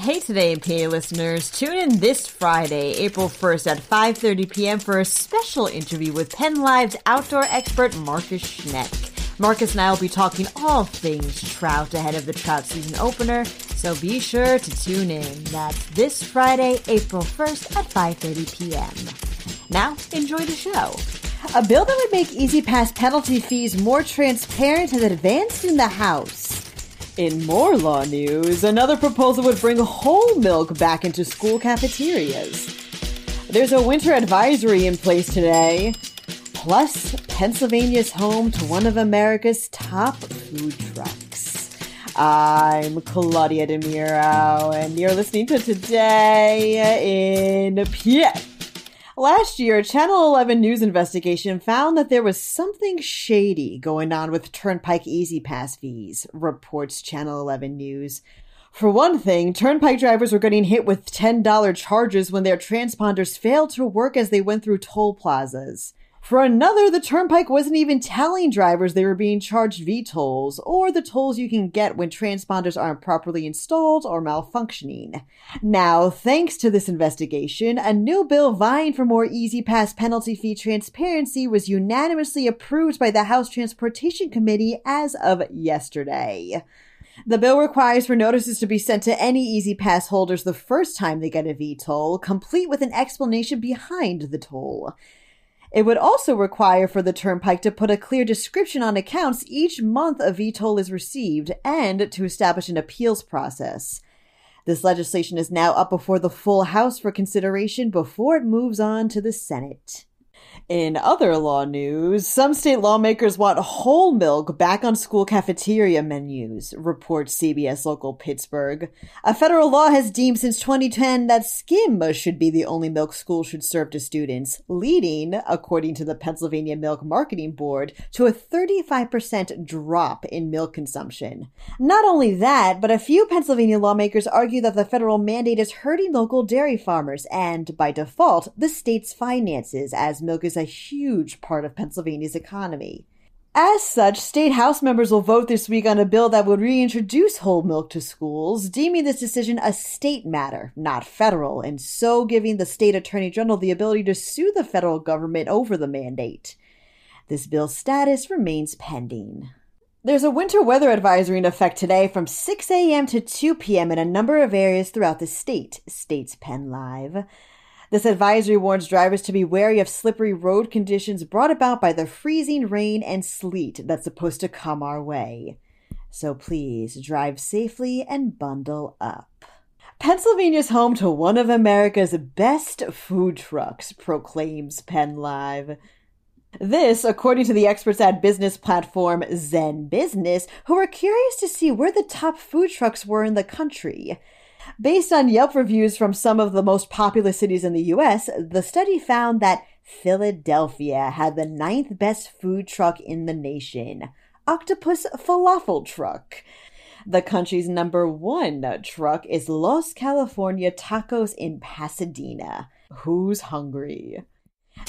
Hey Today PA listeners, tune in this Friday, April 1st at 5.30 p.m. for a special interview with Penn Live's outdoor expert Marcus Schneck. Marcus and I will be talking all things trout ahead of the trout season opener, so be sure to tune in. That's this Friday, April 1st at 5.30 p.m. Now, enjoy the show. A bill that would make E-ZPass penalty fees more transparent has advanced in the House. In more law news, another proposal would bring whole milk back into school cafeterias. There's a winter advisory in place today. Plus, Pennsylvania's home to one of America's top food trucks. I'm Claudia DeMiro, and you're listening to Today in PA. Last year, Channel 11 news investigation found that there was something shady going on with Turnpike E-ZPass fees, reports Channel 11 News. For one thing, Turnpike drivers were getting hit with $10 charges when their transponders failed to work as they went through toll plazas. For another, the Turnpike wasn't even telling drivers they were being charged V tolls, or the tolls you can get when transponders aren't properly installed or malfunctioning. Now, thanks to this investigation, a new bill vying for more E-ZPass penalty fee transparency was unanimously approved by the House Transportation Committee as of yesterday. The bill requires for notices to be sent to any E-ZPass holders the first time they get a V toll, complete with an explanation behind the toll. It would also require for the Turnpike to put a clear description on accounts each month a V toll is received and to establish an appeals process. This legislation is now up before the full House for consideration before it moves on to the Senate. In other law news, some state lawmakers want whole milk back on school cafeteria menus, reports CBS Local Pittsburgh. A federal law has deemed since 2010 that skim should be the only milk schools should serve to students, leading, according to the Pennsylvania Milk Marketing Board, to a 35% drop in milk consumption. Not only that, but a few Pennsylvania lawmakers argue that the federal mandate is hurting local dairy farmers and, by default, the state's finances as milk is a huge part of Pennsylvania's economy. As such, state House members will vote this week on a bill that would reintroduce whole milk to schools, deeming this decision a state matter, not federal, and so giving the state attorney general the ability to sue the federal government over the mandate. This bill's status remains pending. There's a winter weather advisory in effect today from 6 a.m. to 2 p.m. in a number of areas throughout the state, states Penn Live. This advisory warns drivers to be wary of slippery road conditions brought about by the freezing rain and sleet that's supposed to come our way. So please drive safely and bundle up. Pennsylvania's home to one of America's best food trucks, proclaims Penn Live. This, according to the experts at business platform ZenBusiness, who were curious to see where the top food trucks were in the country. Based on Yelp reviews from some of the most popular cities in the US, the study found that Philadelphia had the ninth best food truck in the nation Octopus Falafel Truck. The country's number one truck is Los California Tacos in Pasadena. Who's hungry?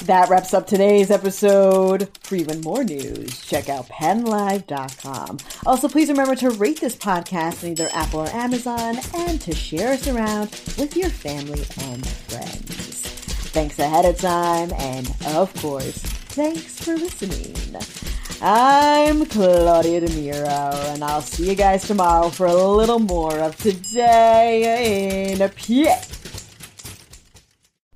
That wraps up today's episode. For even more news, check out pennlive.com. Also, please remember to rate this podcast on either Apple or Amazon and to share us around with your family and friends. Thanks ahead of time, and of course, thanks for listening. I'm Claudia DeMiro, and I'll see you guys tomorrow for a little more of Today in a PA.